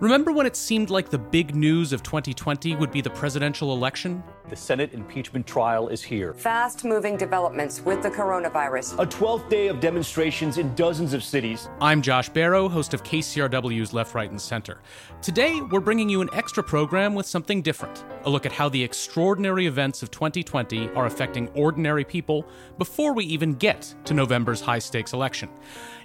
Remember when it seemed like the big news of 2020 would be the presidential election? The Senate impeachment trial is here. Fast moving developments with the coronavirus. A 12th day of demonstrations in dozens of cities. I'm Josh Barro, host of KCRW's Left, Right, and Center. Today, we're bringing you an extra program with something different a look at how the extraordinary events of 2020 are affecting ordinary people before we even get to November's high stakes election.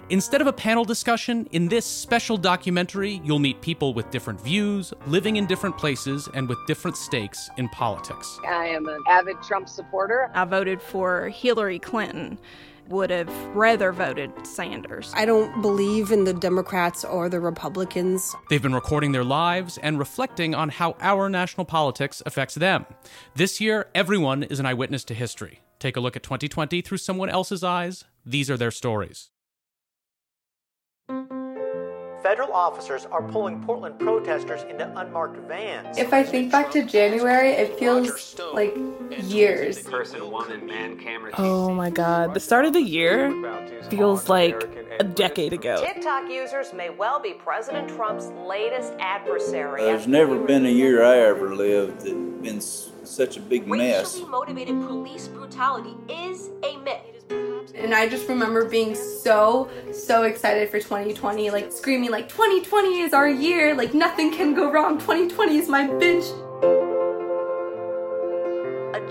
Instead of a panel discussion, in this special documentary, you'll meet people with different views, living in different places, and with different stakes in politics. I am an avid Trump supporter. I voted for Hillary Clinton. Would have rather voted Sanders. I don't believe in the Democrats or the Republicans. They've been recording their lives and reflecting on how our national politics affects them. This year, everyone is an eyewitness to history. Take a look at 2020 through someone else's eyes. These are their stories federal officers are pulling Portland protesters into unmarked vans. If I think back to January, it feels like years. Oh my god, the start of the year feels like a decade ago. TikTok users may well be President Trump's latest adversary. There's never been a year I ever lived that's been such a big mess. Racially motivated police brutality is a myth. And I just remember being so, so excited for 2020, like screaming like 2020 is our year, like nothing can go wrong, 2020 is my binge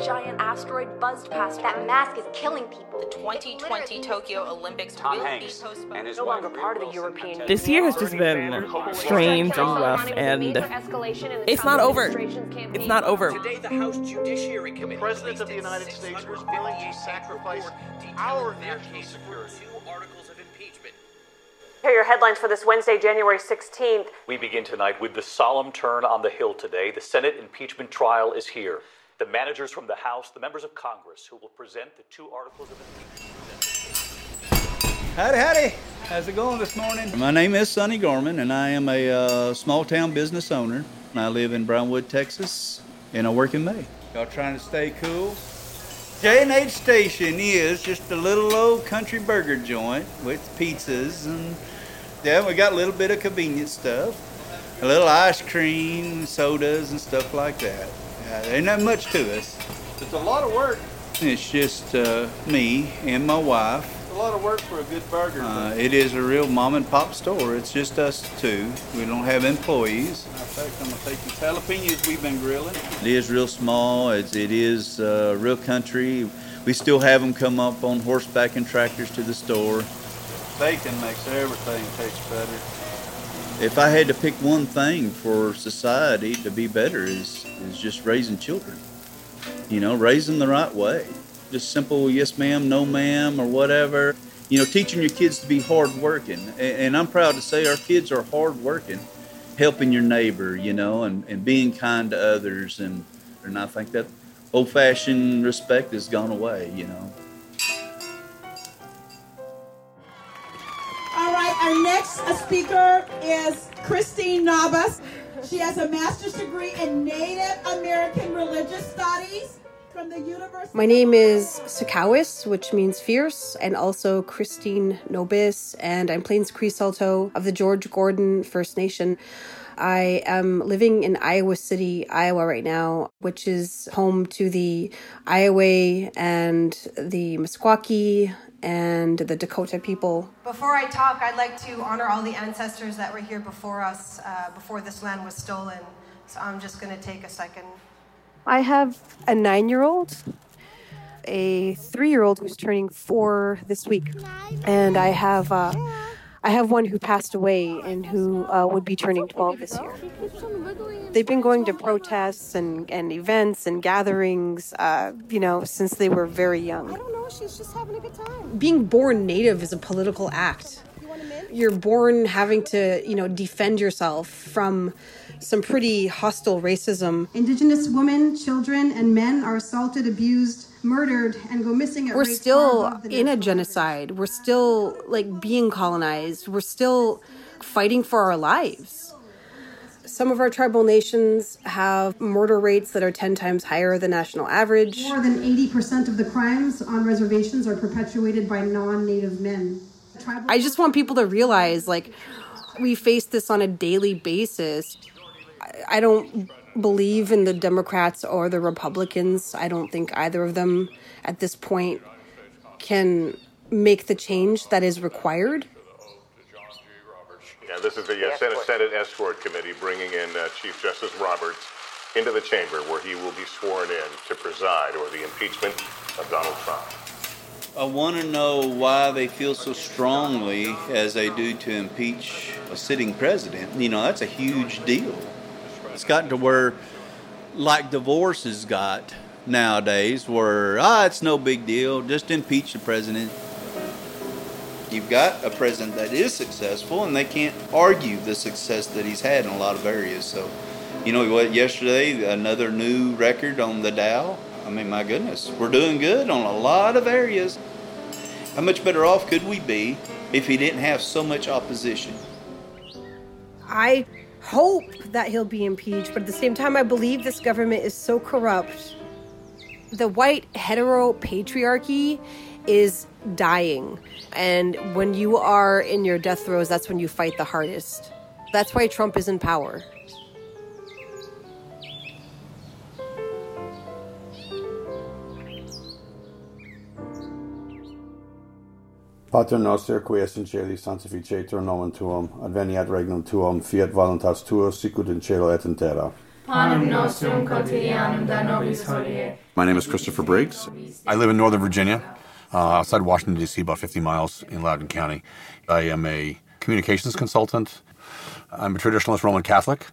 giant asteroid buzzed past That mask is killing people. The 2020 Tokyo Olympics Tom will Hanks be postponed. and his no wife longer part of the European This year has just been strange and rough, and it's not over. It's not over. Today, the House Judiciary Committee. President of the United States was willing to sacrifice our national security. Two articles of impeachment. Here are your headlines for this Wednesday, January 16th. We begin tonight with the solemn turn on the Hill today. The Senate impeachment trial is here. The managers from the House, the members of Congress who will present the two articles of impeachment. Howdy, howdy. How's it going this morning? My name is Sonny Gorman, and I am a uh, small town business owner. I live in Brownwood, Texas, and I work in May. Y'all trying to stay cool? J&H Station is just a little old country burger joint with pizzas and yeah, we got a little bit of convenience stuff, a little ice cream, sodas, and stuff like that. Yeah, there ain't that much to us. It's a lot of work. It's just uh, me and my wife. It's a lot of work for a good burger. Uh, it is a real mom and pop store. It's just us two. We don't have employees. Matter of fact, I'm gonna take these jalapenos we've been grilling. It is real small. It's, it is uh, real country. We still have them come up on horseback and tractors to the store. Bacon makes everything taste better. If I had to pick one thing for society to be better is is just raising children. You know, raising the right way. Just simple yes ma'am, no ma'am, or whatever. You know, teaching your kids to be hardworking. And, and I'm proud to say our kids are hardworking, helping your neighbor, you know, and, and being kind to others. And, and I think that old fashioned respect has gone away, you know. Next speaker is Christine Nobiss. She has a master's degree in Native American Religious Studies from the University. My name is Sakawis, which means fierce, and also Christine Nobiss, and I'm Plains Cree Saulteaux of the George Gordon First Nation. I am living in Iowa City, Iowa right now, which is home to the Iowa and the Meskwaki and the Dakota people. Before I talk, I'd like to honor all the ancestors that were here before us, uh, before this land was stolen. So I'm just going to take a second. I have a nine year old, a three year old who's turning four this week, and I have. Uh, I have one who passed away and who uh, would be turning 12 this year. They've been going to protests and, and events and gatherings, uh, you know, since they were very young. I don't know, she's just having a good time. Being born native is a political act. You're born having to, you know, defend yourself from some pretty hostile racism. Indigenous women, children, and men are assaulted, abused, murdered, and go missing at We're still in a genocide. We're still like being colonized. We're still fighting for our lives. Some of our tribal nations have murder rates that are 10 times higher than national average. More than 80% of the crimes on reservations are perpetuated by non native men. I just want people to realize like We face this on a daily basis. I don't believe in the Democrats or the Republicans. I don't think either of them at this point can make the change that is required. Yeah, this is the uh, Senate Senate Escort Committee bringing in uh, Chief Justice Roberts into the chamber where he will be sworn in to preside over the impeachment of Donald Trump. I want to know why they feel so strongly as they do to impeach a sitting president. You know, that's a huge deal. It's gotten to where, like divorce has got nowadays, where, ah, it's no big deal, just impeach the president. You've got a president that is successful, and they can't argue the success that he's had in a lot of areas. So, you know what, yesterday, another new record on the Dow. I mean, my goodness, we're doing good on a lot of areas. How much better off could we be if he didn't have so much opposition? I hope that he'll be impeached, but at the same time, I believe this government is so corrupt. The white hetero patriarchy is dying. And when you are in your death throes, that's when you fight the hardest. That's why Trump is in power. Pater noster qui es in celi sanctificetur nomen tuum, adveniat regnum tuum, fiat voluntas tua sicut in cielo et in terra. Panem nostrum quotidianum da nobis hodie. My name is Christopher Briggs. I live in Northern Virginia, uh, outside Washington, D.C., about 50 miles in Loudoun County. I am a communications consultant. I'm a traditionalist Roman Catholic.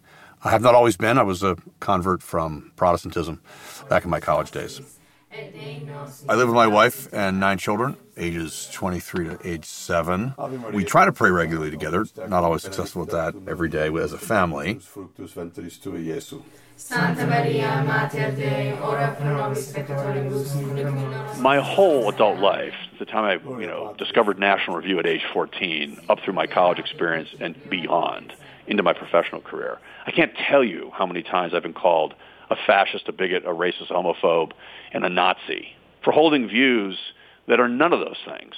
I have not always been. I was a convert from Protestantism back in my college days. I live with my wife and nine children, ages 23 to age 7. We try to pray regularly together, not always successful at that every day as a family. Santa Maria, Mater Dei, ora pro nobis peccatoribus, My whole adult life, the time I, you know, discovered National Review at age 14, up through my college experience and beyond, into my professional career, I can't tell you how many times I've been called a fascist, a bigot, a racist, a homophobe, and a Nazi for holding views that are none of those things,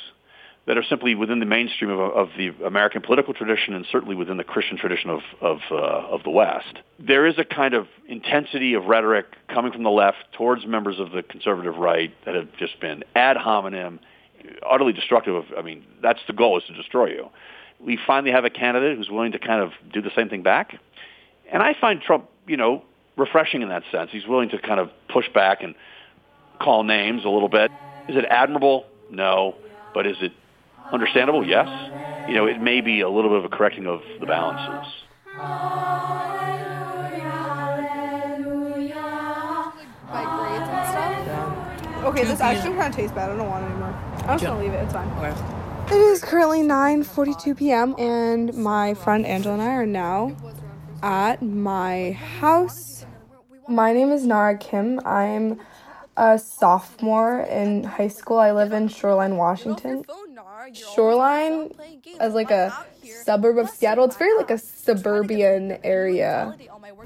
that are simply within the mainstream of, of the American political tradition and certainly within the Christian tradition of, of, uh, of the West. There is a kind of intensity of rhetoric coming from the left towards members of the conservative right that have just been ad hominem, utterly destructive of, I mean, that's the goal is to destroy you. We finally have a candidate who's willing to kind of do the same thing back. And I find Trump, you know, refreshing in that sense. He's willing to kind of push back and call names a little bit. Is it admirable? No. But is it understandable? Yes. You know, it may be a little bit of a correcting of the balances. My grades and stuff. Okay, this actually kind of tastes bad. I don't want it anymore. I'm just gonna leave it. It's fine. It is currently 9:42 p.m. and my friend Angela and I are now at my house. My name is Nara Kim. I'm a sophomore in high school. I live in Shoreline, Washington. Shoreline as like a suburb of Seattle. It's very like a suburban area.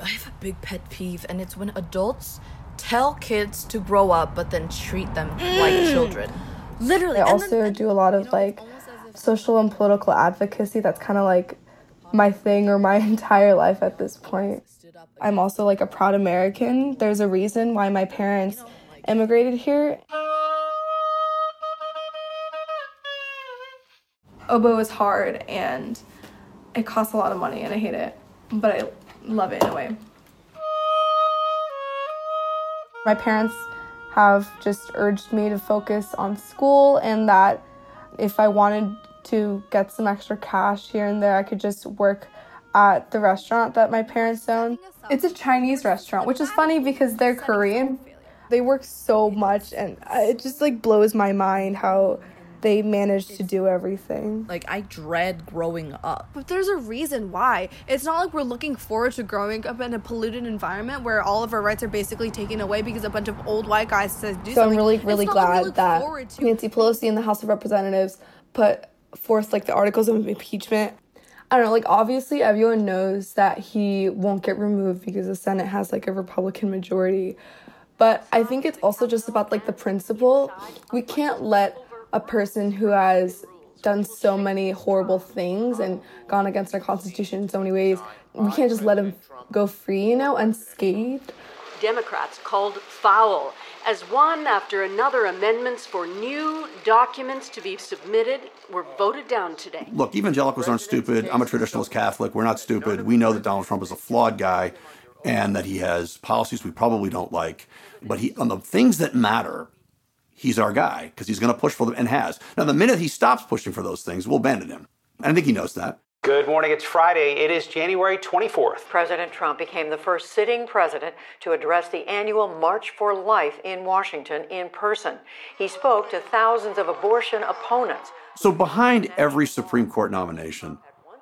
I have a big pet peeve, and it's when adults tell kids to grow up but then treat them like mm. children. Literally. I also do a lot of like social and political advocacy. That's kind of like my thing or my entire life at this point. I'm also like a proud American. There's a reason why my parents immigrated here. Oboe is hard and it costs a lot of money and I hate it, but I love it in a way. My parents have just urged me to focus on school and that if I wanted to get some extra cash here and there, I could just work at the restaurant that my parents own. It's a Chinese restaurant, which is funny because they're Korean. They work so much and it just like blows my mind how they managed to do everything. Like I dread growing up. But there's a reason why. It's not like we're looking forward to growing up in a polluted environment where all of our rights are basically taken away because a bunch of old white guys said do so something. I'm really, really It's not like we glad that forward to- Nancy Pelosi in the House of Representatives put forth like the articles of impeachment. I don't know, like obviously everyone knows that he won't get removed because the Senate has like a Republican majority. But I think it's also just about like the principle. We can't let a person who has done so many horrible things and gone against our Constitution in so many ways. We can't just let him go free, you know, unscathed. Democrats called foul as one after another amendments for new documents to be submitted were voted down today. Look, evangelicals aren't stupid. I'm a traditionalist Catholic. We're not stupid. We know that Donald Trump is a flawed guy and that he has policies we probably don't like. But he, on the things that matter, he's our guy because he's going to push for them and has. Now, the minute he stops pushing for those things, we'll abandon him. And I think he knows that. Good morning. It's Friday. It is January 24th. President Trump became the first sitting president to address the annual March for Life in Washington in person. He spoke to thousands of abortion opponents. So, behind every Supreme Court nomination,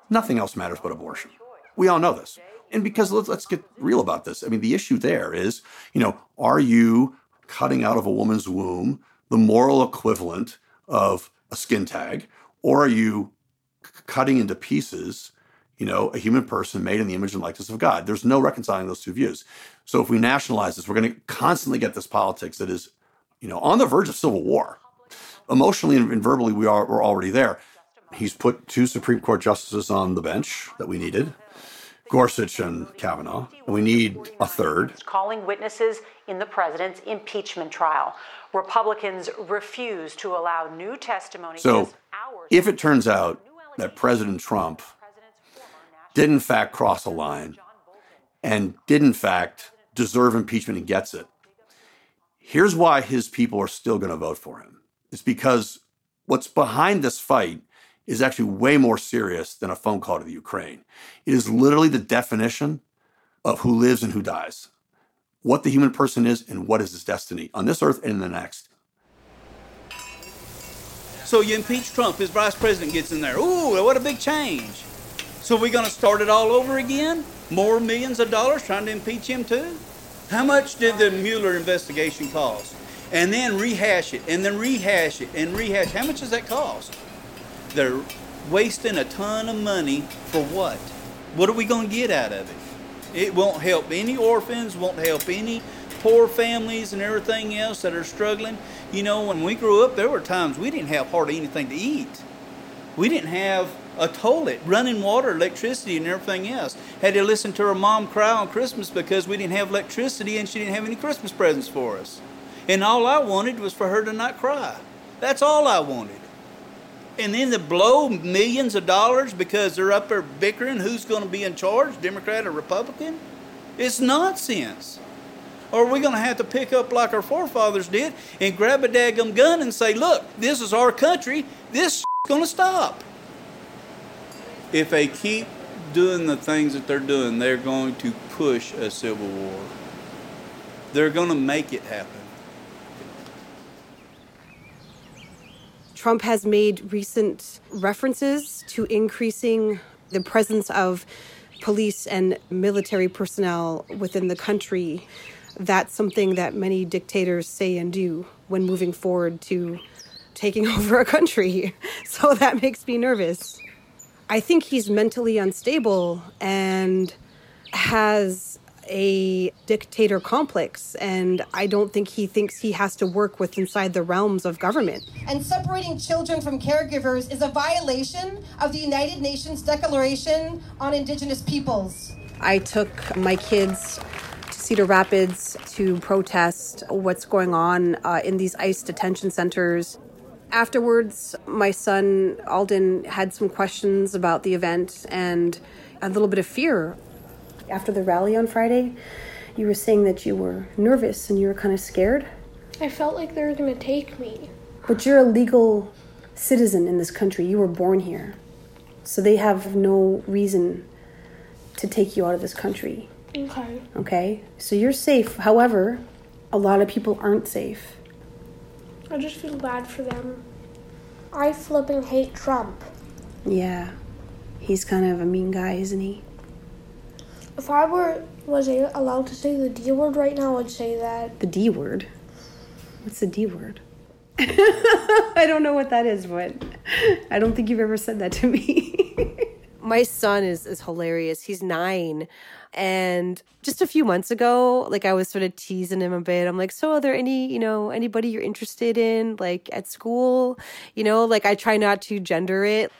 nothing else matters but abortion. We all know this. And because let's, let's get real about this. I mean, the issue there is, you know, are you cutting out of a woman's womb the moral equivalent of a skin tag, or are you cutting into pieces, you know, a human person made in the image and likeness of God. There's no reconciling those two views. So if we nationalize this, we're going to constantly get this politics that is, you know, on the verge of civil war. Emotionally and verbally, we are we're already there. He's put two Supreme Court justices on the bench that we needed. Gorsuch and Kavanaugh. We need a third. Calling witnesses in the president's impeachment trial. Republicans refuse to allow new testimony. So, if it turns out that President Trump did in fact cross a line and did in fact deserve impeachment and gets it. Here's why his people are still going to vote for him. It's because what's behind this fight is actually way more serious than a phone call to the Ukraine. It is literally the definition of who lives and who dies, what the human person is, and what is his destiny on this earth and in the next. So you impeach Trump, his vice president gets in there. Ooh, what a big change. So we're going to start it all over again? More millions of dollars trying to impeach him too? How much did the Mueller investigation cost? And then rehash it, and then rehash it, and rehash. How much does that cost? They're wasting a ton of money for what? What are we going to get out of it? It won't help any orphans, won't help any poor families and everything else that are struggling. You know, when we grew up, there were times we didn't have hardly anything to eat. We didn't have a toilet, running water, electricity, and everything else. Had to listen to our mom cry on Christmas because we didn't have electricity and she didn't have any Christmas presents for us. And all I wanted was for her to not cry. That's all I wanted. And then to blow millions of dollars because they're up there bickering who's going to be in charge, Democrat or Republican? It's nonsense. Or are we going to have to pick up like our forefathers did and grab a daggum gun and say, look, this is our country, this is going to stop? If they keep doing the things that they're doing, they're going to push a civil war. They're going to make it happen. Trump has made recent references to increasing the presence of police and military personnel within the country that's something that many dictators say and do when moving forward to taking over a country. So that makes me nervous. I think he's mentally unstable and has a dictator complex and I don't think he thinks he has to work with inside the realms of government. And separating children from caregivers is a violation of the United Nations Declaration on Indigenous Peoples. I took my kids Cedar Rapids to protest what's going on uh, in these ICE detention centers. Afterwards, my son Alden had some questions about the event and a little bit of fear. After the rally on Friday, you were saying that you were nervous and you were kind of scared. I felt like they were going to take me. But you're a legal citizen in this country. You were born here. So they have no reason to take you out of this country. Okay. Okay? So you're safe. However, a lot of people aren't safe. I just feel bad for them. I flipping hate Trump. Yeah. He's kind of a mean guy, isn't he? If I were was allowed to say the D word right now, I'd say that. The D word? What's the D word? I don't know what that is, but I don't think you've ever said that to me. My son is is hilarious. He's nine. And just a few months ago, like I was sort of teasing him a bit. I'm like, so are there any, you know, anybody you're interested in, like at school? You know, like I try not to gender it.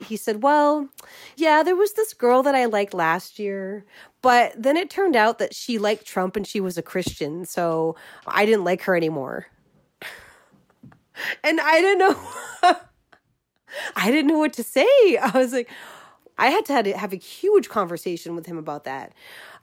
He said, Well, yeah, there was this girl that I liked last year, but then it turned out that she liked Trump and she was a Christian. So I didn't like her anymore. and I didn't know. I didn't know what to say. I was like, I had to, have a huge conversation with him about that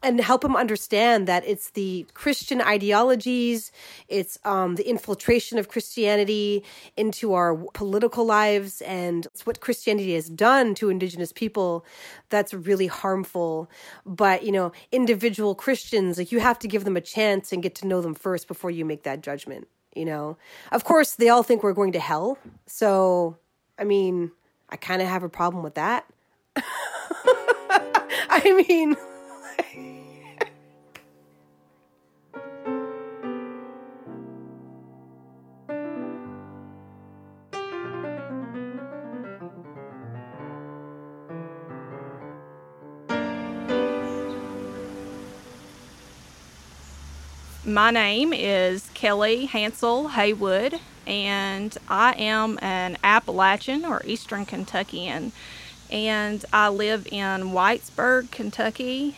and help him understand that it's the Christian ideologies, it's um, the infiltration of Christianity into our political lives, and it's what Christianity has done to Indigenous people that's really harmful. But, you know, individual Christians, like you have to give them a chance and get to know them first before you make that judgment, you know? Of course, they all think we're going to hell. So, I mean, I kind of have a problem with that. I mean, My name is Kelly Hansel Haywood, and I am an Appalachian or Eastern Kentuckian, and I live in Whitesburg, Kentucky.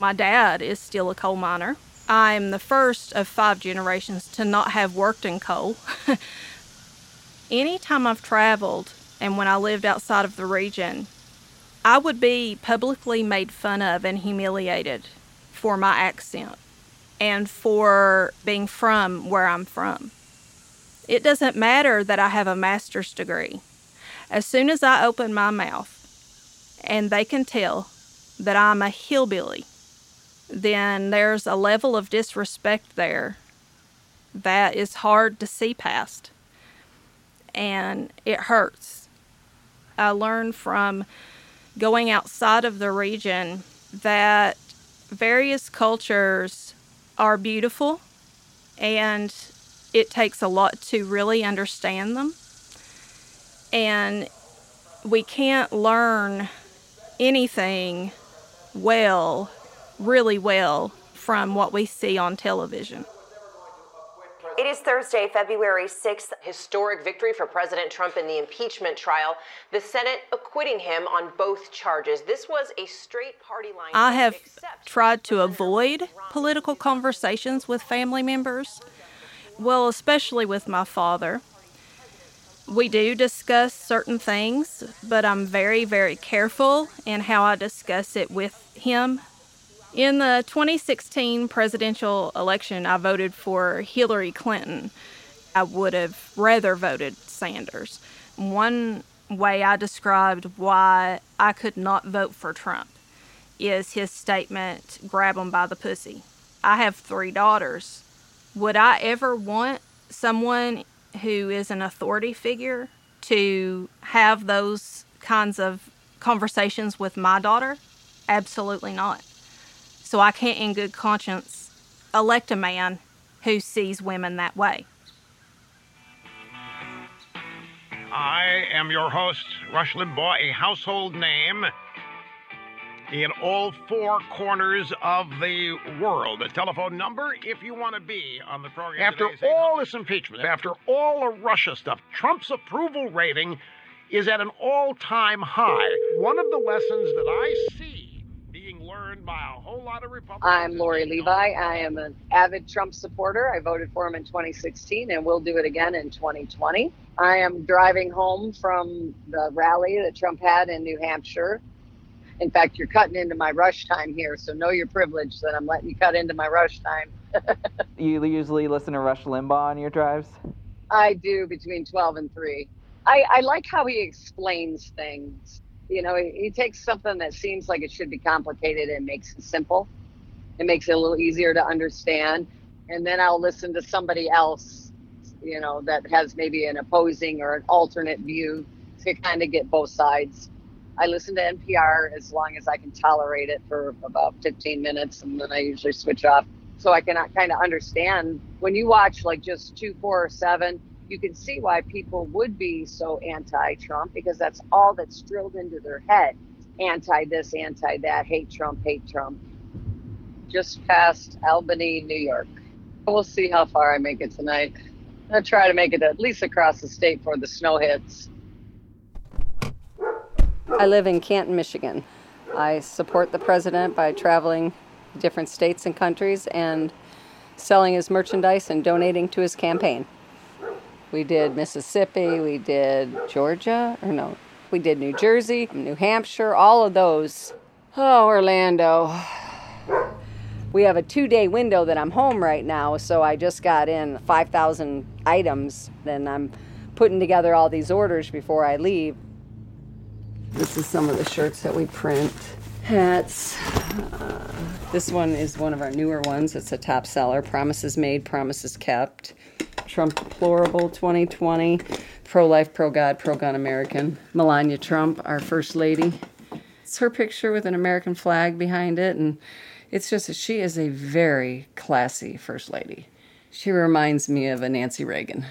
My dad is still a coal miner. I'm the first of five generations to not have worked in coal. Anytime I've traveled and when I lived outside of the region, I would be publicly made fun of and humiliated for my accent and for being from where I'm from. It doesn't matter that I have a master's degree. As soon as I open my mouth and they can tell that I'm a hillbilly, then there's a level of disrespect there that is hard to see past. And it hurts. I learned from going outside of the region that various cultures are beautiful and it takes a lot to really understand them. And we can't learn anything well, really well, from what we see on television. It is Thursday, February 6th. Historic victory for President Trump in the impeachment trial. The Senate acquitting him on both charges. This was a straight party line. I have tried to avoid political conversations with family members, well, especially with my father. We do discuss certain things, but I'm very, very careful in how I discuss it with him in the 2016 presidential election, I voted for Hillary Clinton. I would have rather voted Sanders. One way I described why I could not vote for Trump is his statement, grab them by the pussy. I have three daughters. Would I ever want someone who is an authority figure to have those kinds of conversations with my daughter? Absolutely not. So I can't, in good conscience, elect a man who sees women that way. I am your host, Rush Limbaugh, a household name in all four corners of the world. A telephone number if you want to be on the program. After all this impeachment, after all the Russia stuff, Trump's approval rating is at an all time high. One of the lessons that I see being learned by a whole lot of Republicans. I'm Lori Levi. I am an avid Trump supporter. I voted for him in 2016 and will do it again in 2020. I am driving home from the rally that Trump had in New Hampshire. In fact, you're cutting into my rush time here, so know your privilege that I'm letting you cut into my rush time. you usually listen to Rush Limbaugh on your drives? I do between 12 and 3. I, I like how he explains things you know, he, he takes something that seems like it should be complicated and makes it simple. It makes it a little easier to understand. And then I'll listen to somebody else, you know, that has maybe an opposing or an alternate view to kind of get both sides. I listen to NPR as long as I can tolerate it for about 15 minutes, and then I usually switch off so I can kind of understand. When you watch like just two, four, or seven, you can see why people would be so anti-Trump because that's all that's drilled into their head. anti this, anti that, hate Trump, hate Trump. Just past Albany, New York. We'll see how far I make it tonight. I'll try to make it at least across the state before the snow hits. I live in Canton, Michigan. I support the president by traveling different states and countries and selling his merchandise and donating to his campaign. We did Mississippi, we did Georgia, or no, we did New Jersey, New Hampshire, all of those. Oh, Orlando. We have a two day window that I'm home right now, so I just got in 5,000 items, and I'm putting together all these orders before I leave. This is some of the shirts that we print. Hats. Uh, this one is one of our newer ones. It's a top seller. Promises made, promises kept. Trump Deplorable 2020. Pro life, pro God, pro gun American. Melania Trump, our first lady. It's her picture with an American flag behind it, and it's just that she is a very classy first lady. She reminds me of a Nancy Reagan.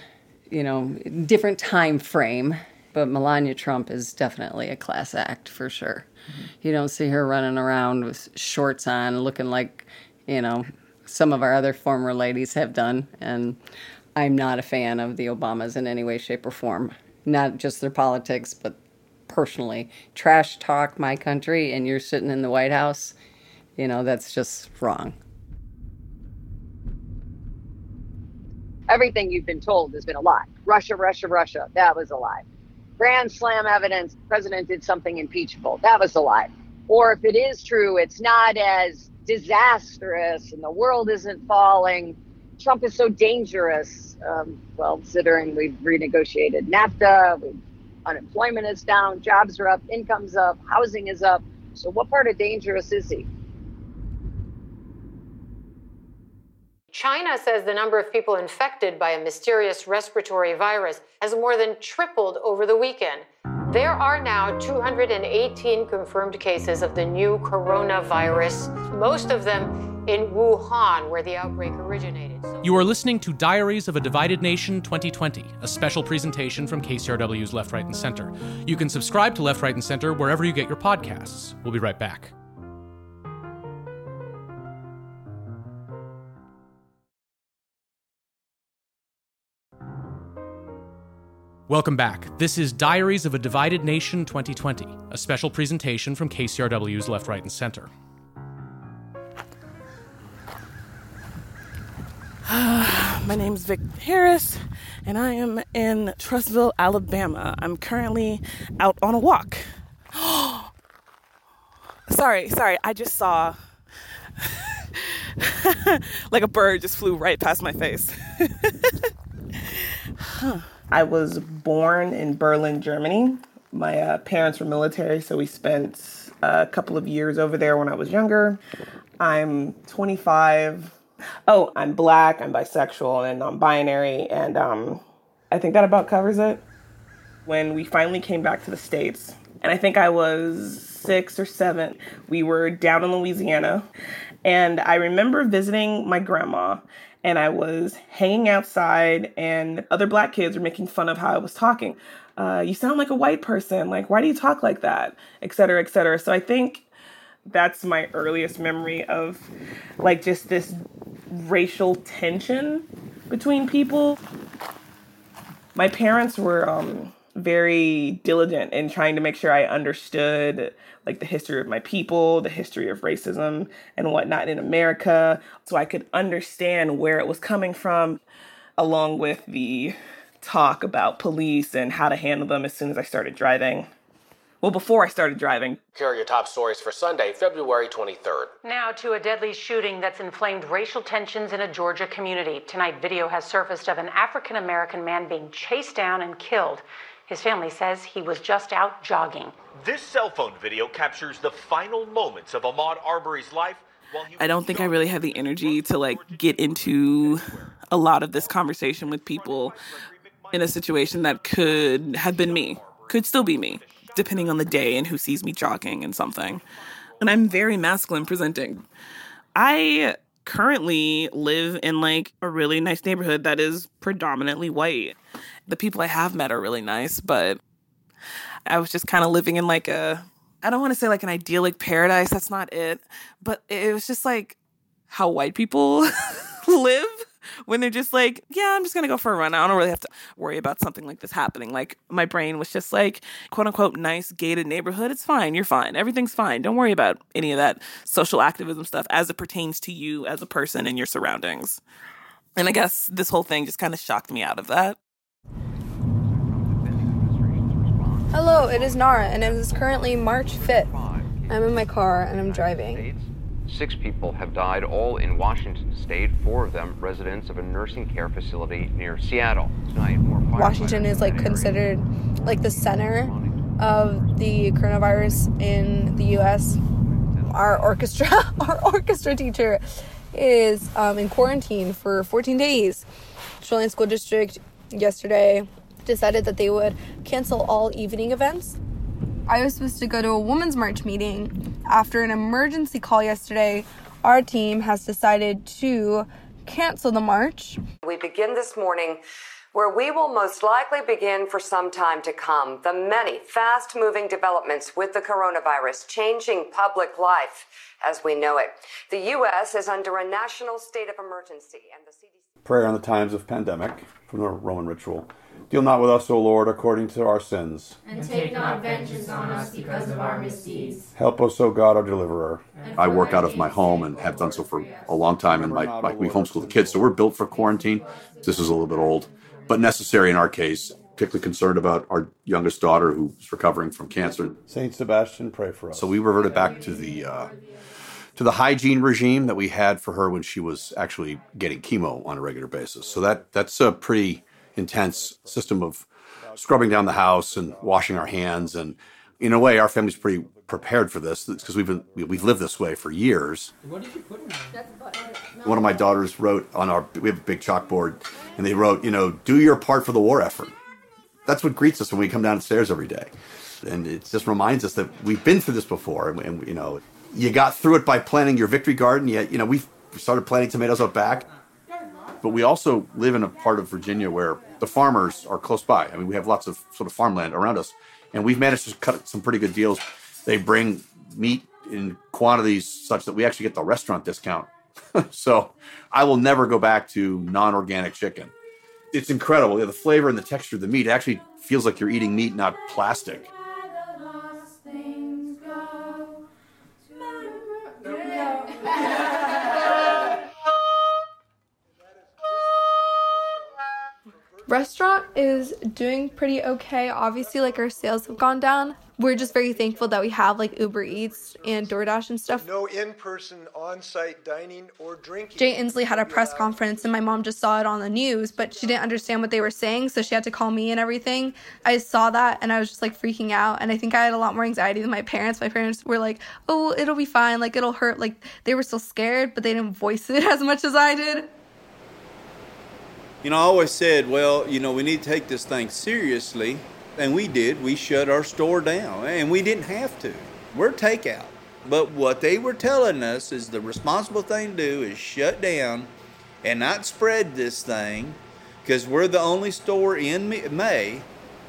You know, different time frame, but Melania Trump is definitely a class act for sure. Mm-hmm. You don't see her running around with shorts on looking like, you know, some of our other former ladies have done and I'm not a fan of the Obamas in any way shape or form. Not just their politics, but personally. Trash talk my country and you're sitting in the White House you know, that's just wrong. Everything you've been told has been a lie. Russia, Russia, Russia. That was a lie. Grand slam evidence, the president did something impeachable. That was a lie. Or if it is true, it's not as disastrous and the world isn't falling. Trump is so dangerous. Um, well, considering we've renegotiated NAFTA, we've, unemployment is down, jobs are up, income's up, housing is up. So, what part of dangerous is he? China says the number of people infected by a mysterious respiratory virus has more than tripled over the weekend. There are now 218 confirmed cases of the new coronavirus, most of them in Wuhan, where the outbreak originated. You are listening to Diaries of a Divided Nation 2020, a special presentation from KCRW's Left, Right, and Center. You can subscribe to Left, Right, and Center wherever you get your podcasts. We'll be right back. Welcome back. This is Diaries of a Divided Nation 2020, a special presentation from KCRW's Left, Right, and Center. My name is Vic Harris, and I am in Trussville, Alabama. I'm currently out on a walk. sorry, sorry, I just saw like a bird just flew right past my face. huh. I was born in Berlin, Germany. My uh, parents were military, so we spent a couple of years over there when I was younger. I'm 25. Oh, I'm black, I'm bisexual, and non binary, and um, I think that about covers it. When we finally came back to the States, and I think I was six or seven, we were down in Louisiana, and I remember visiting my grandma and I was hanging outside, and other black kids were making fun of how I was talking. Uh, you sound like a white person. Like, why do you talk like that? Et cetera, et cetera. So I think that's my earliest memory of like just this racial tension between people. My parents were um, very diligent in trying to make sure I understood like the history of my people, the history of racism and whatnot in America, so I could understand where it was coming from, along with the talk about police and how to handle them as soon as I started driving. Well, before I started driving. Here are your top stories for Sunday, February 23rd. Now to a deadly shooting that's inflamed racial tensions in a Georgia community. Tonight, video has surfaced of an African American man being chased down and killed. His family says he was just out jogging. This cell phone video captures the final moments of Ahmaud Arbery's life. While he I don't think I really have the energy to like get into a lot of this conversation with people in a situation that could have been me, could still be me, depending on the day and who sees me jogging and something. And I'm very masculine presenting. I currently live in like a really nice neighborhood that is predominantly white. The people I have met are really nice, but I was just kind of living in like a I don't want to say like an idyllic paradise. That's not it. But it was just like how white people live when they're just like, yeah, I'm just gonna go for a run. I don't really have to worry about something like this happening. Like my brain was just like, quote unquote, nice gated neighborhood. It's fine. You're fine. Everything's fine. Don't worry about any of that social activism stuff as it pertains to you as a person and your surroundings. And I guess this whole thing just kind of shocked me out of that. Hello, it is Nara, and it is currently March 5th. I'm in my car and I'm driving. Six people have died, all in Washington state, four of them residents of a nursing care facility near Seattle. Tonight, more Washington is like considered like the center of the coronavirus in the US. Our orchestra, our orchestra teacher is um, in quarantine for 14 days. Shoreline School District yesterday decided that they would cancel all evening events. I was supposed to go to a women's march meeting. After an emergency call yesterday, our team has decided to cancel the march. We begin this morning where we will most likely begin for some time to come the many fast moving developments with the coronavirus changing public life as we know it. The U.S. is under a national state of emergency, and the CDC. Prayer in the times of pandemic from the Roman ritual. Deal not with us, O Lord, according to our sins. And take not vengeance on us because of our misdeeds. Help us, O God, our deliverer. I work out of my home and have done so for a long time, and my, my, we homeschool the kids, so we're built for quarantine. This is a little bit old, but necessary in our case. Particularly concerned about our youngest daughter who's recovering from cancer. Saint Sebastian, pray for us. So we reverted back to the uh, to the hygiene regime that we had for her when she was actually getting chemo on a regular basis. So that that's a pretty intense system of scrubbing down the house and washing our hands. And in a way, our family's pretty prepared for this because we've been we've lived this way for years. What did you put in there? One of my daughters wrote on our we have a big chalkboard, and they wrote, you know, do your part for the war effort. That's what greets us when we come downstairs every day, and it just reminds us that we've been through this before, and, and you know, you got through it by planting your victory garden. Yet, you know, we started planting tomatoes out back, but we also live in a part of Virginia where the farmers are close by. I mean, we have lots of sort of farmland around us, and we've managed to cut some pretty good deals. They bring meat in quantities such that we actually get the restaurant discount. so I will never go back to non-organic chicken. It's incredible. The flavor and the texture of the meat actually feels like you're eating meat, not plastic. Restaurant is doing pretty okay. Obviously, like our sales have gone down. We're just very thankful that we have like Uber Eats and DoorDash and stuff. No in person on site dining or drinking. Jay Inslee had a press conference and my mom just saw it on the news, but she didn't understand what they were saying, so she had to call me and everything. I saw that and I was just like freaking out. And I think I had a lot more anxiety than my parents. My parents were like, oh, it'll be fine. Like, it'll hurt. Like, they were still scared, but they didn't voice it as much as I did. You know, I always said, well, you know, we need to take this thing seriously. And we did. We shut our store down. And we didn't have to. We're takeout. But what they were telling us is the responsible thing to do is shut down and not spread this thing because we're the only store in May.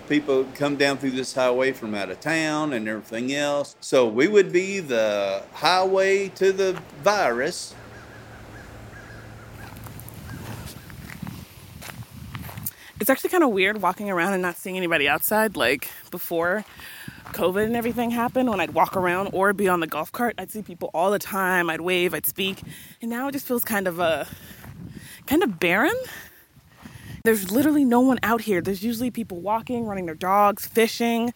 People come down through this highway from out of town and everything else. So we would be the highway to the virus. It's actually kind of weird walking around and not seeing anybody outside. Like before COVID and everything happened, when I'd walk around or be on the golf cart, I'd see people all the time. I'd wave, I'd speak, and now it just feels kind of uh, kind of barren. There's literally no one out here. There's usually people walking, running their dogs, fishing.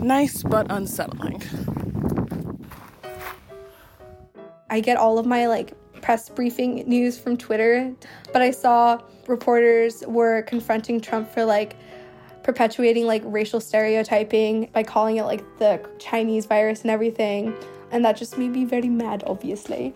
Nice but unsettling. I get all of my like press briefing news from Twitter, but I saw reporters were confronting Trump for like perpetuating like racial stereotyping by calling it like the Chinese virus and everything. And that just made me very mad, obviously.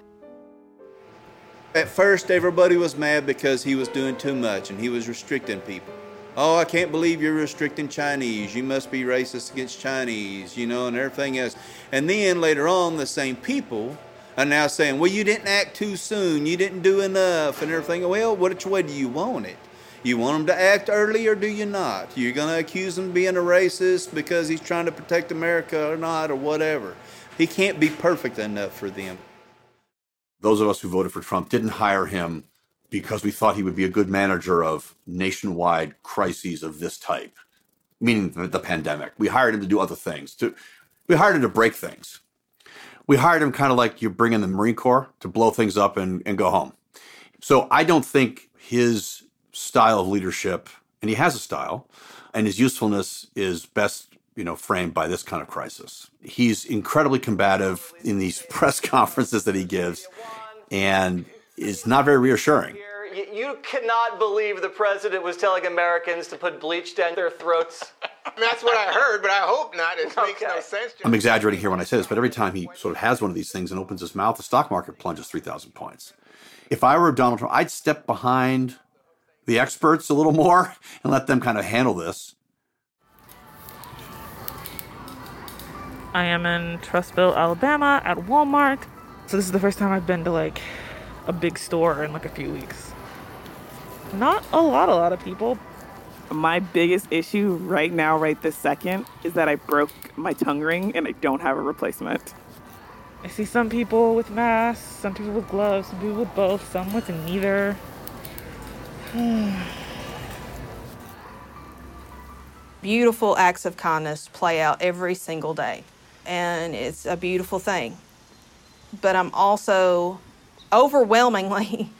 At first, everybody was mad because he was doing too much and he was restricting people. Oh, I can't believe you're restricting Chinese. You must be racist against Chinese, you know, and everything else. And then later on, the same people are now saying, well, you didn't act too soon, you didn't do enough, and everything. Well, which way do you want it? You want him to act early or do you not? You're going to accuse him of being a racist because he's trying to protect America or not or whatever. He can't be perfect enough for them. Those of us who voted for Trump didn't hire him because we thought he would be a good manager of nationwide crises of this type, meaning the pandemic. We hired him to do other things. To, we hired him to break things. We hired him kind of like you bring in the Marine Corps to blow things up and, and go home. So I don't think his style of leadership, and he has a style, and his usefulness is best, you know, framed by this kind of crisis. He's incredibly combative in these press conferences that he gives, and is not very reassuring. You cannot believe the president was telling Americans to put bleach down their throats. That's what I heard, but I hope not. It makes no sense. I'm exaggerating here when I say this, but every time he sort of has one of these things and opens his mouth, the stock market plunges 3,000 points. If I were Donald Trump, I'd step behind the experts a little more and let them kind of handle this. I am in Trussville, Alabama at Walmart. So this is the first time I've been to like a big store in like a few weeks. Not a lot, a lot of people. My biggest issue right now, right this second, is that I broke my tongue ring and I don't have a replacement. I see some people with masks, some people with gloves, some people with both, some with neither. Beautiful acts of kindness play out every single day, and it's a beautiful thing. But I'm also overwhelmingly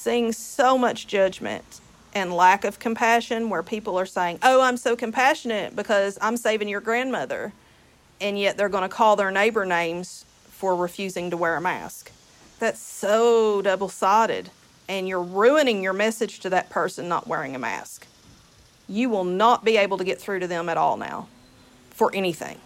seeing so much judgment and lack of compassion where people are saying, Oh, I'm so compassionate because I'm saving your grandmother. And yet they're going to call their neighbor names for refusing to wear a mask. That's so double sided. And you're ruining your message to that person not wearing a mask. You will not be able to get through to them at all now for anything.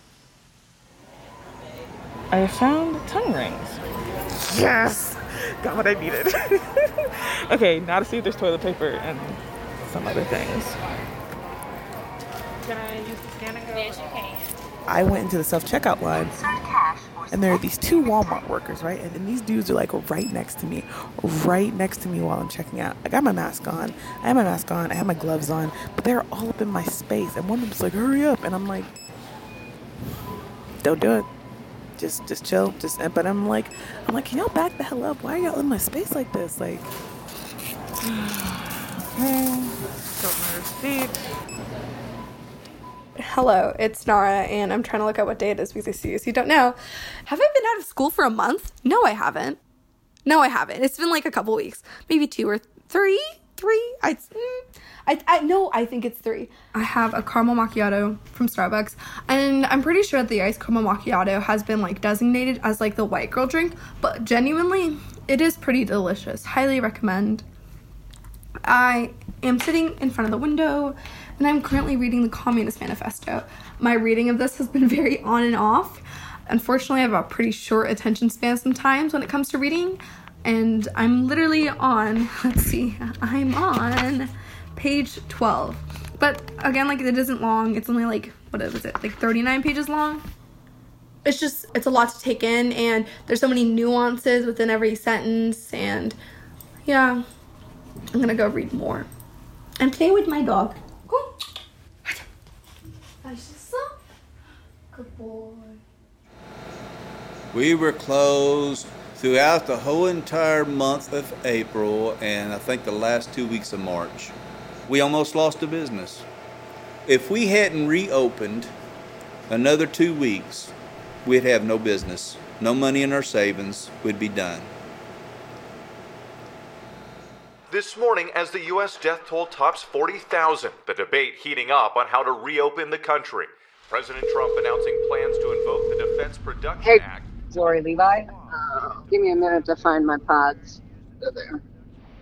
I found tongue rings. Yes! Got what I needed. okay, now to see if there's toilet paper and some other things. Can I use the scan and go? Yes, you can. I went into the self checkout line, and there are these two Walmart workers, right? And, and, these dudes are like right next to me, right next to me while I'm checking out. I got my mask on, I have my mask on, I have my gloves on, but they're all up in my space. And one of them's like, hurry up. And I'm like, don't do it. Just, just chill. Just, but I'm like, I'm like, can y'all back the hell up? Why are y'all in my space like this? Like. Hello, it's Nara, and I'm trying to look at what day it is because I see you don't know. Have I been out of school for a month? No, I haven't. No, I haven't. It's been like a couple weeks, maybe two or three. Three? I, mm, I, I no, I think it's three. I have a caramel macchiato from Starbucks, and I'm pretty sure the iced caramel macchiato has been like designated as like the white girl drink, but genuinely, it is pretty delicious. Highly recommend. I am sitting in front of the window and I'm currently reading the Communist Manifesto. My reading of this has been very on and off. Unfortunately, I have a pretty short attention span sometimes when it comes to reading, and I'm literally on, let's see, I'm on page 12. But again, like it isn't long, it's only like, what is it, like 39 pages long? It's just, it's a lot to take in, and there's so many nuances within every sentence, and yeah, I'm gonna go read more and play with my dog. Good boy. We were closed throughout the whole entire month of April and I think the last two weeks of March. We almost lost a business. If we hadn't reopened another two weeks, we'd have no business, no money in our savings, we'd be done. This morning, as the U.S. death toll tops 40,000, the debate heating up on how to reopen the country. President Trump announcing plans to invoke the Defense Production hey, Act. Lori Levi. Uh, give me a minute to find my pods. They're there.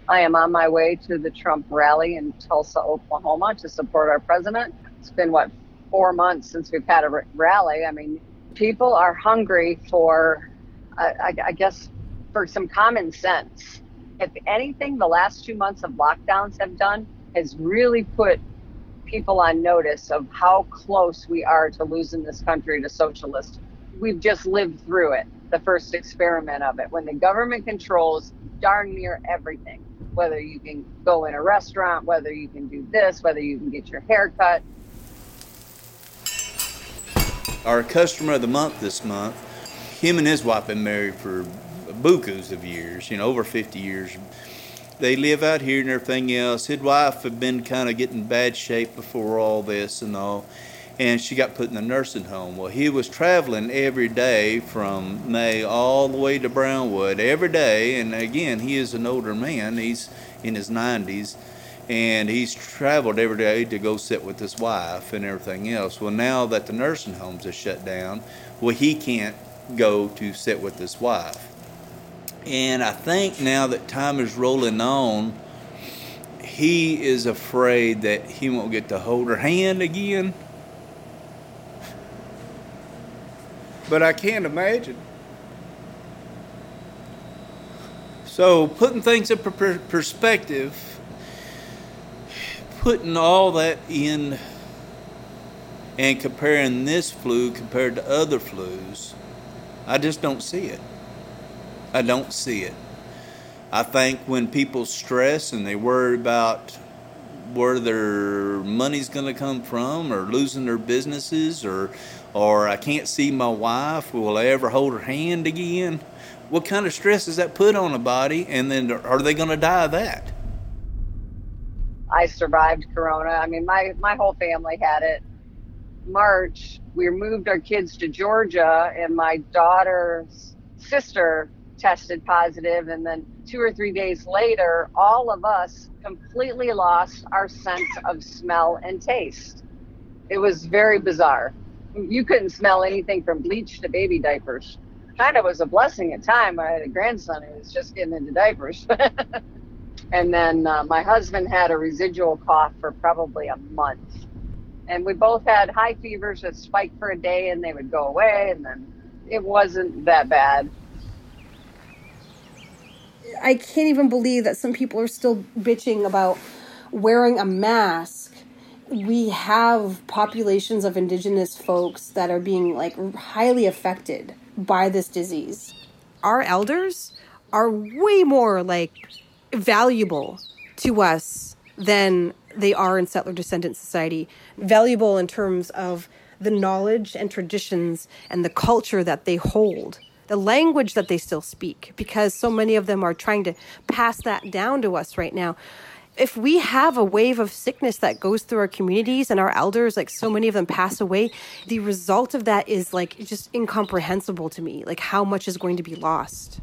I am on my way to the Trump rally in Tulsa, Oklahoma to support our president. It's been, what, four months since we've had a rally. I mean, people are hungry for, I, I guess, for some common sense. If anything, the last two months of lockdowns have done has really put people on notice of how close we are to losing this country to socialist. We've just lived through it, the first experiment of it, when the government controls darn near everything. Whether you can go in a restaurant, whether you can do this, whether you can get your hair cut. Our customer of the month this month, him and his wife been married for bukus of years, you know, over 50 years. They live out here and everything else. His wife had been kind of getting bad shape before all this and all, and she got put in the nursing home. Well, he was traveling every day from May all the way to Brownwood every day, and again, he is an older man. He's in his 90s and he's traveled every day to go sit with his wife and everything else. Well, now that the nursing homes are shut down, well, he can't go to sit with his wife. And I think now that time is rolling on, he is afraid that he won't get to hold her hand again. But I can't imagine. So, putting things in perspective, putting all that in and comparing this flu compared to other flus, I just don't see it. I don't see it. I think when people stress and they worry about where their money's going to come from or losing their businesses or or I can't see my wife, will I ever hold her hand again? What kind of stress does that put on a body and then are they going to die of that? I survived Corona. I mean, my my whole family had it. March, we moved our kids to Georgia, and my daughter's sister tested positive, and then two or three days later, all of us completely lost our sense of smell and taste. It was very bizarre. You couldn't smell anything from bleach to baby diapers. Kind of was a blessing at time. I had a grandson who was just getting into diapers. And then uh, my husband had a residual cough for probably a month. And we both had high fevers that spiked for a day and they would go away. And then it wasn't that bad. I can't even believe that some people are still bitching about wearing a mask. We have populations of indigenous folks that are being like highly affected by this disease. Our elders are way more like valuable to us than they are in settler descendant society. Valuable in terms of the knowledge and traditions and the culture that they hold, the language that they still speak, because so many of them are trying to pass that down to us right now. If we have a wave of sickness that goes through our communities and our elders, like so many of them pass away, the result of that is like just incomprehensible to me, like how much is going to be lost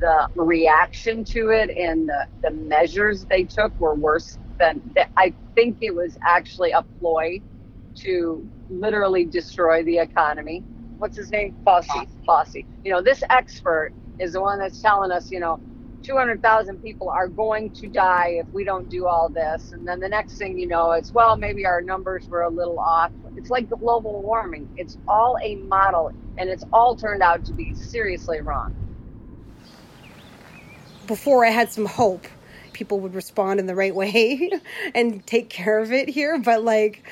the reaction to it and the, the measures they took were worse than I think it was actually a ploy to literally destroy the economy. What's his name? Fauci. Fauci. You know, this expert is the one that's telling us, you know, 200,000 people are going to die if we don't do all this. And then the next thing you know, it's, well, maybe our numbers were a little off. It's like global warming. It's all a model, and it's all turned out to be seriously wrong before I had some hope people would respond in the right way and take care of it here. But like,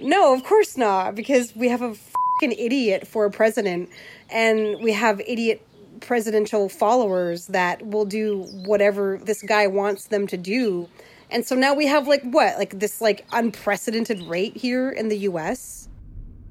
no, of course not, because we have a fucking idiot for a president, and we have idiot presidential followers that will do whatever this guy wants them to do. And so now we have like what, like this like unprecedented rate here in the U.S.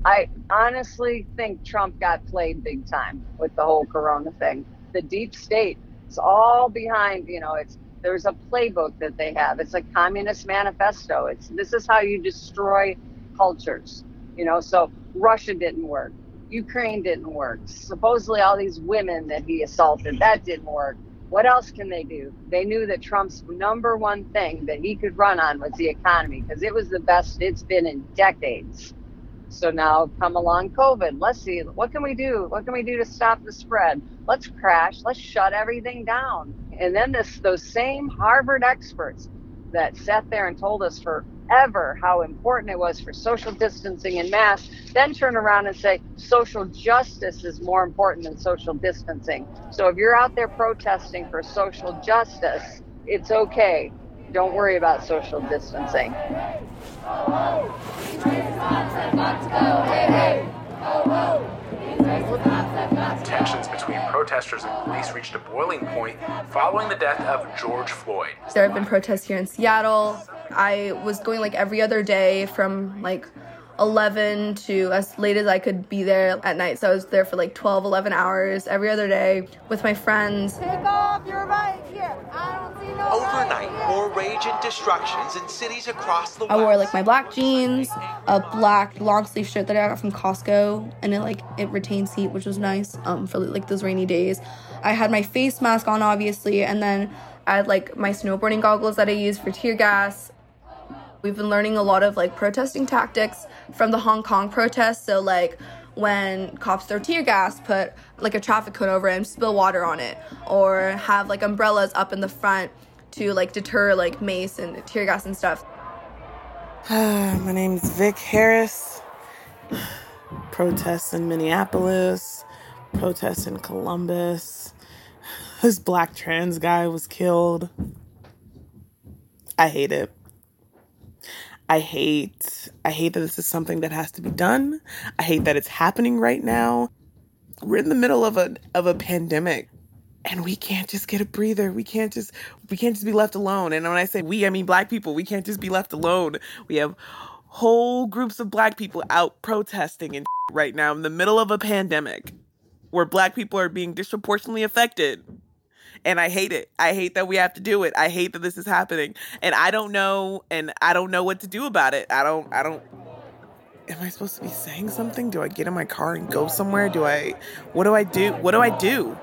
I honestly think Trump got played big time with the whole Corona thing. The deep state it's all behind, you know, it's there's a playbook that they have. It's a communist manifesto. It's this is how you destroy cultures. You know, so Russia didn't work. Ukraine didn't work. Supposedly all these women that he assaulted, that didn't work. What else can they do? They knew that Trump's number one thing that he could run on was the economy because it was the best it's been in decades. So now come along COVID. Let's see, what can we do? What can we do to stop the spread? Let's crash. Let's shut everything down. And then this, those same Harvard experts that sat there and told us forever how important it was for social distancing and masks, then turn around and say social justice is more important than social distancing. So if you're out there protesting for social justice, it's okay. Don't worry about social distancing. Tensions between protesters and police reached a boiling point following the death of George Floyd. There have been protests here in Seattle. I was going like every other day from like 11 to as late as I could be there at night. So I was there for like 12, 11 hours every other day with my friends. Take off your right here. I don't see no Overnight, more rage and destructions in cities across the world. I wore like my black jeans, a black long sleeve shirt that I got from Costco, and it like it retains heat, which was nice um, for like those rainy days. I had my face mask on, obviously, and then I had like my snowboarding goggles that I used for tear gas. We've been learning a lot of like protesting tactics from the Hong Kong protests. So like when cops throw tear gas, put like a traffic cone over it and spill water on it, or have like umbrellas up in the front to like deter like mace and tear gas and stuff. My name is Vic Harris. Protests in Minneapolis, protests in Columbus. This black trans guy was killed. I hate it. I hate I hate that this is something that has to be done. I hate that it's happening right now. We're in the middle of a of a pandemic and we can't just get a breather. We can't just we can't just be left alone. And when I say we, I mean black people. We can't just be left alone. We have whole groups of black people out protesting and right now in the middle of a pandemic where black people are being disproportionately affected and I hate it. I hate that we have to do it. I hate that this is happening, and I don't know, and I don't know what to do about it. I don't. I don't. Am I supposed to be saying something? Do I get in my car and go somewhere? Do I? What do I do? What do I do?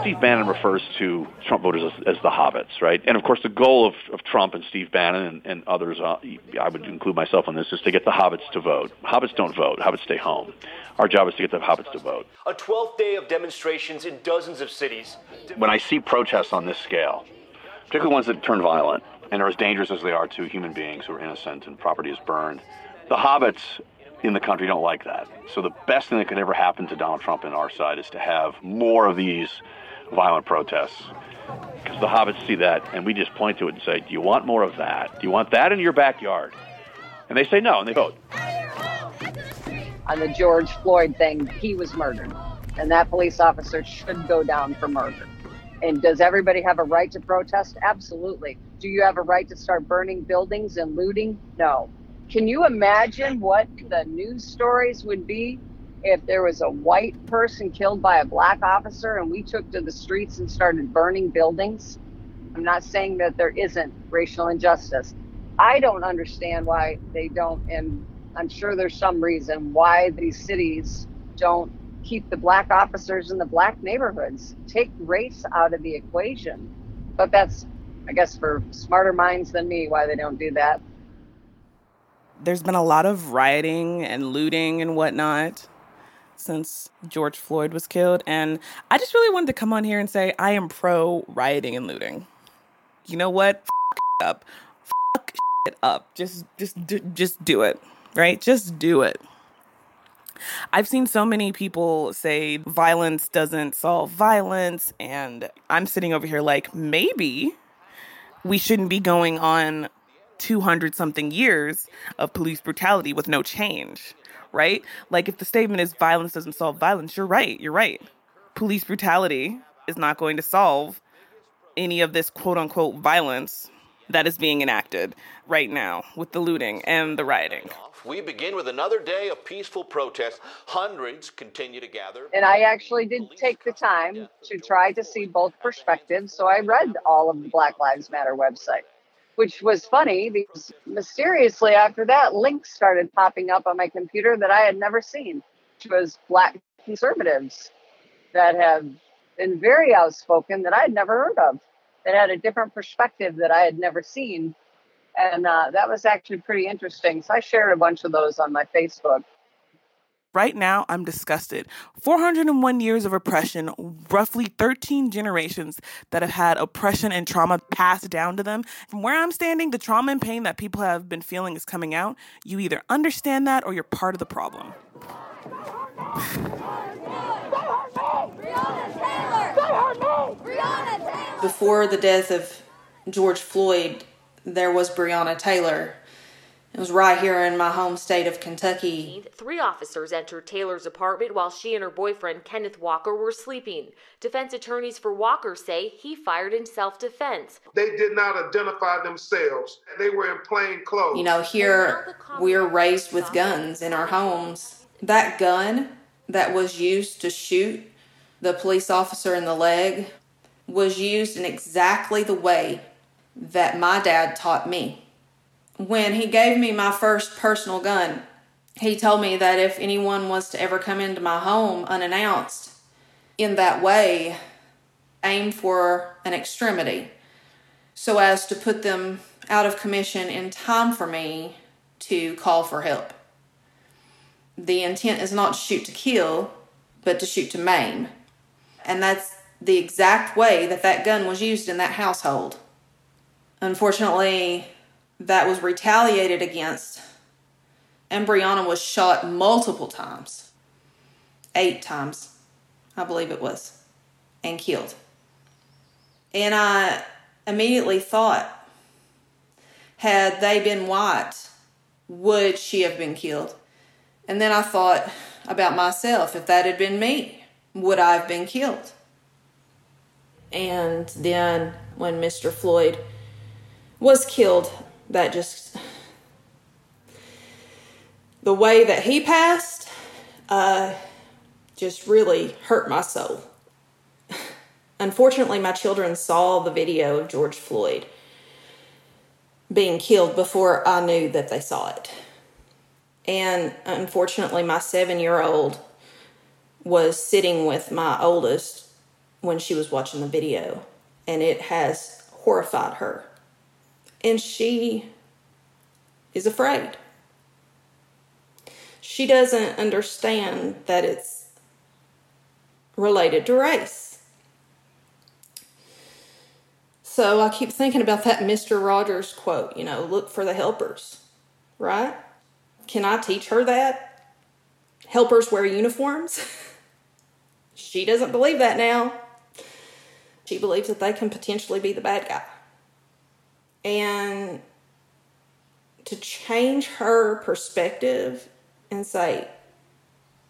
Steve Bannon refers to Trump voters as, as, the hobbits, right? And of course, the goal of, of Trump and Steve Bannon and, and others, uh, I would include myself on this, is to get the hobbits to vote. Hobbits don't vote. Hobbits stay home. Our job is to get the hobbits to vote. A 12th day of demonstrations in dozens of cities. When I see protests on this scale, particularly ones that turn violent and are as dangerous as they are to human beings who are innocent and property is burned, the hobbits in the country don't like that. So the best thing that could ever happen to Donald Trump and our side is to have more of these violent protests. Because the hobbits see that, and we just point to it and say, Do you want more of that? Do you want that in your backyard? And they say no, and they vote. On the George Floyd thing, he was murdered, and that police officer should go down for murder. And does everybody have a right to protest? Absolutely. Do you have a right to start burning buildings and looting? No. Can you imagine what the news stories would be if there was a white person killed by a black officer and we took to the streets and started burning buildings? I'm not saying that there isn't racial injustice. I don't understand why they don't, and I'm sure there's some reason why these cities don't keep the black officers in the black neighborhoods, take race out of the equation. But that's, I guess, for smarter minds than me, why they don't do that there's been a lot of rioting and looting and whatnot since George Floyd was killed. And I just really wanted to come on here and say I am pro rioting and looting. You know what? F- up. Fuck it up. Just just just do it. Right? Just do it. I've seen so many people say violence doesn't solve violence and I'm sitting over here like maybe we shouldn't be going on 200 something years of police brutality with no change, right? Like, if the statement is violence doesn't solve violence, you're right. You're right. Police brutality is not going to solve any of this quote unquote violence that is being enacted right now with the looting and the rioting. We begin with another day of peaceful protest. Hundreds continue to gather. And I actually did take the time to try to see both perspectives. So I read all of the Black Lives Matter website which was funny because mysteriously after that, links started popping up on my computer that I had never seen, which was black conservatives that have been very outspoken that I had never heard of, that had a different perspective that I had never seen. And uh, that was actually pretty interesting. So I shared a bunch of those on my Facebook. Right now, I'm disgusted. 401 years of oppression, roughly 13 generations that have had oppression and trauma passed down to them. From where I'm standing, the trauma and pain that people have been feeling is coming out. You either understand that or you're part of the problem. Before the death of George Floyd, there was Breonna Taylor. It was right here in my home state of Kentucky. Three officers entered Taylor's apartment while she and her boyfriend, Kenneth Walker, were sleeping. Defense attorneys for Walker say he fired in self defense. They did not identify themselves, they were in plain clothes. You know, here we're raised with guns in our homes. That gun that was used to shoot the police officer in the leg was used in exactly the way that my dad taught me when he gave me my first personal gun, he told me that if anyone was to ever come into my home unannounced in that way, aim for an extremity so as to put them out of commission in time for me to call for help. The intent is not to shoot to kill, but to shoot to maim. And that's the exact way that that gun was used in that household. Unfortunately, that was retaliated against. And Breonna was shot multiple times. Eight times, I believe it was, and killed. And I immediately thought, had they been white, would she have been killed? And then I thought about myself. If that had been me, would I have been killed? And then when Mr. Floyd was killed, that just the way that he passed uh, just really hurt my soul. Unfortunately, my children saw the video of George Floyd being killed before I knew that they saw it. And unfortunately, my seven year old was sitting with my oldest when she was watching the video, and it has horrified her and she is afraid. She doesn't understand that it's related to race. So I keep thinking about that Mr. Rogers quote, you know, look for the helpers, right? Can I teach her that? Helpers wear uniforms? she doesn't believe that now. She believes that they can potentially be the bad guy and to change her perspective and say,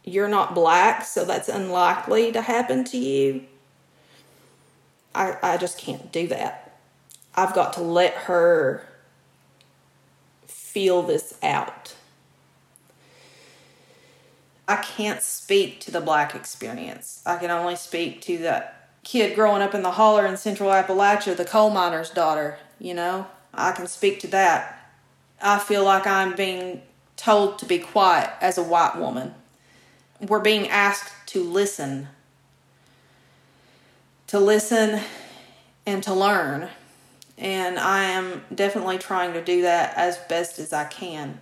You're not black, so that's unlikely to happen to you. I, I just can't do that. I've got to let her feel this out. I can't speak to the black experience. I can only speak to the kid growing up in the holler in central Appalachia, the coal miner's daughter you know? I can speak to that. I feel like I'm being told to be quiet as a white woman. We're being asked to listen. To listen and to learn. And I am definitely trying to do that as best as I can.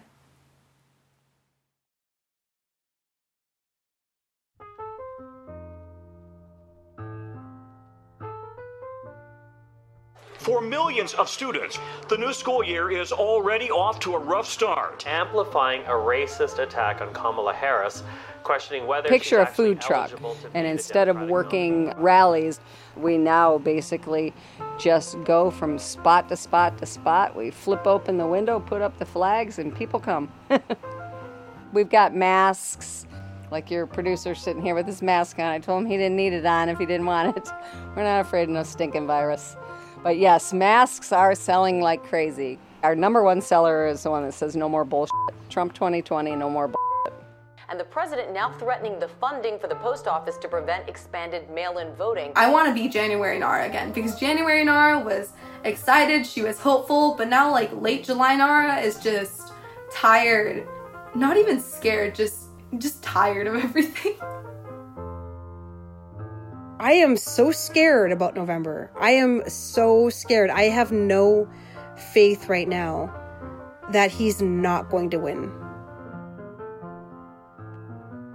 For millions of students, the new school year is already off to a rough start. Amplifying a racist attack on Kamala Harris, questioning whether picture a food truck and instead of working rallies we now basically just go from spot to spot to spot. We flip open the window put up the flags and people come. We've got masks. Like your producer sitting here with his mask on. I told him he didn't need it on if he didn't want it. We're not afraid of no stinking virus but yes, masks are selling like crazy. Our number one seller is the one that says no more bullshit. Trump 2020, no more bullshit. And the president now threatening the funding for the post office to prevent expanded mail in voting. I want to be January Nara again because January Nara was excited, she was hopeful, but now, like, late July Nara is just tired, not even scared, just just tired of everything. I am so scared about November. I am so scared. I have no faith right now that he's not going to win.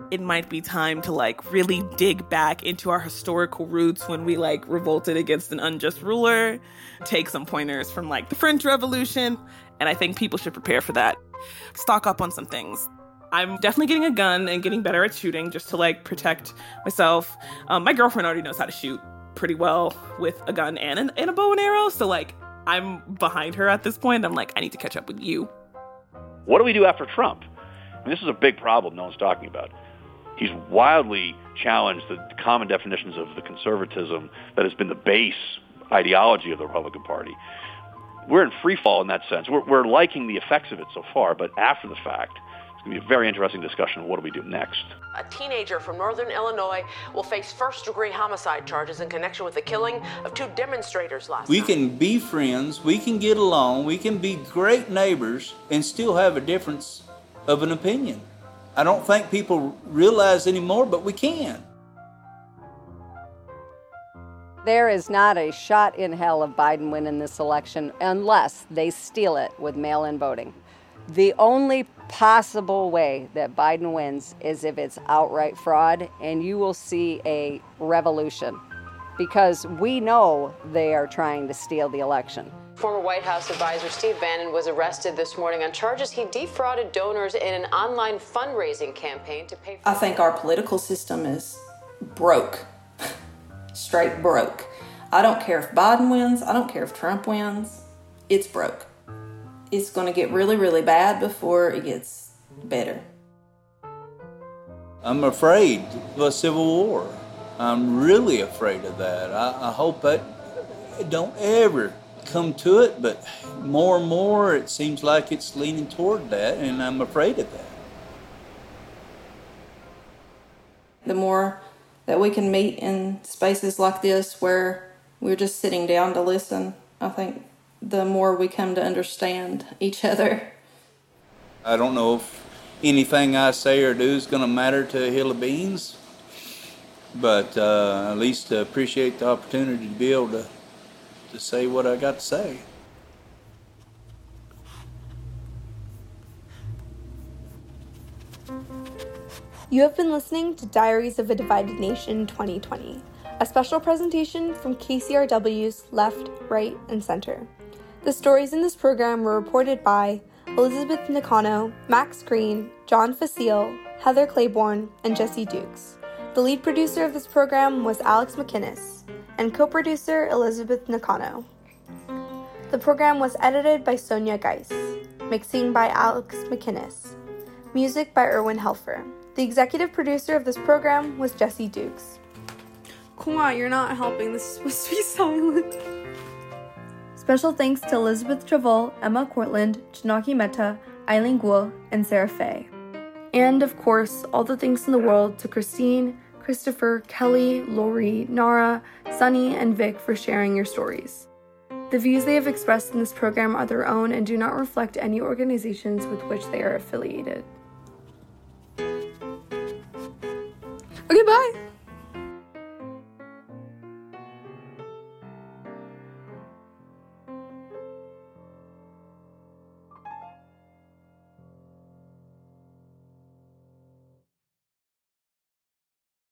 It might be time to like really dig back into our historical roots when we like revolted against an unjust ruler, take some pointers from like the French Revolution, and I think people should prepare for that. Stock up on some things. I'm definitely getting a gun and getting better at shooting just to like protect myself. Um, my girlfriend already knows how to shoot pretty well with a gun and, an, and a bow and arrow, so like I'm behind her at this point. I'm like, I need to catch up with you. What do we do after Trump? Mean, this is a big problem no one's talking about. He's wildly challenged the common definitions of the conservatism that has been the base ideology of the Republican Party. We're in free fall in that sense. We're, we're liking the effects of it so far, but after the fact, it's going to be a very interesting discussion what do we do next. A teenager from northern Illinois will face first degree homicide charges in connection with the killing of two demonstrators last We night. can be friends, we can get along, we can be great neighbors, and still have a difference of an opinion. I don't think people realize anymore, but we can. There is not a shot in hell of Biden winning this election unless they steal it with mail in voting. The only possible way that Biden wins is if it's outright fraud, and you will see a revolution because we know they are trying to steal the election. Former White House advisor Steve Bannon was arrested this morning on charges he defrauded donors in an online fundraising campaign to pay for. I think our political system is broke. Straight broke. I don't care if Biden wins, I don't care if Trump wins. It's broke. It's going to get really, really bad before it gets better. I'm afraid of a civil war. I'm really afraid of that. I, I hope that it don't ever come to it, but more and more it seems like it's leaning toward that, and I'm afraid of that. The more that we can meet in spaces like this where we're just sitting down to listen, I think the more we come to understand each other. I don't know if anything I say or do is going to matter to a hill of beans, but uh, at least I appreciate the opportunity to be able to, to say what I got to say. You have been listening to Diaries of a Divided Nation 2020, a special presentation from KCRW's Left, Right, and Center. The stories in this program were reported by Elizabeth Nakano, Max Green, John Facile, Heather Claiborne, and Jesse Dukes. The lead producer of this program was Alex McInnes, and co producer Elizabeth Nakano. The program was edited by Sonya Geis, mixing by Alex McInnes, music by Erwin Helfer. The executive producer of this program was Jesse Dukes. On, you're not helping. This is supposed to be silent. Special thanks to Elizabeth Travell, Emma Cortland, Janaki Mehta, Eileen Guo, and Sarah Fay. And of course, all the thanks in the world to Christine, Christopher, Kelly, Lori, Nara, Sunny, and Vic for sharing your stories. The views they have expressed in this program are their own and do not reflect any organizations with which they are affiliated. Okay, bye.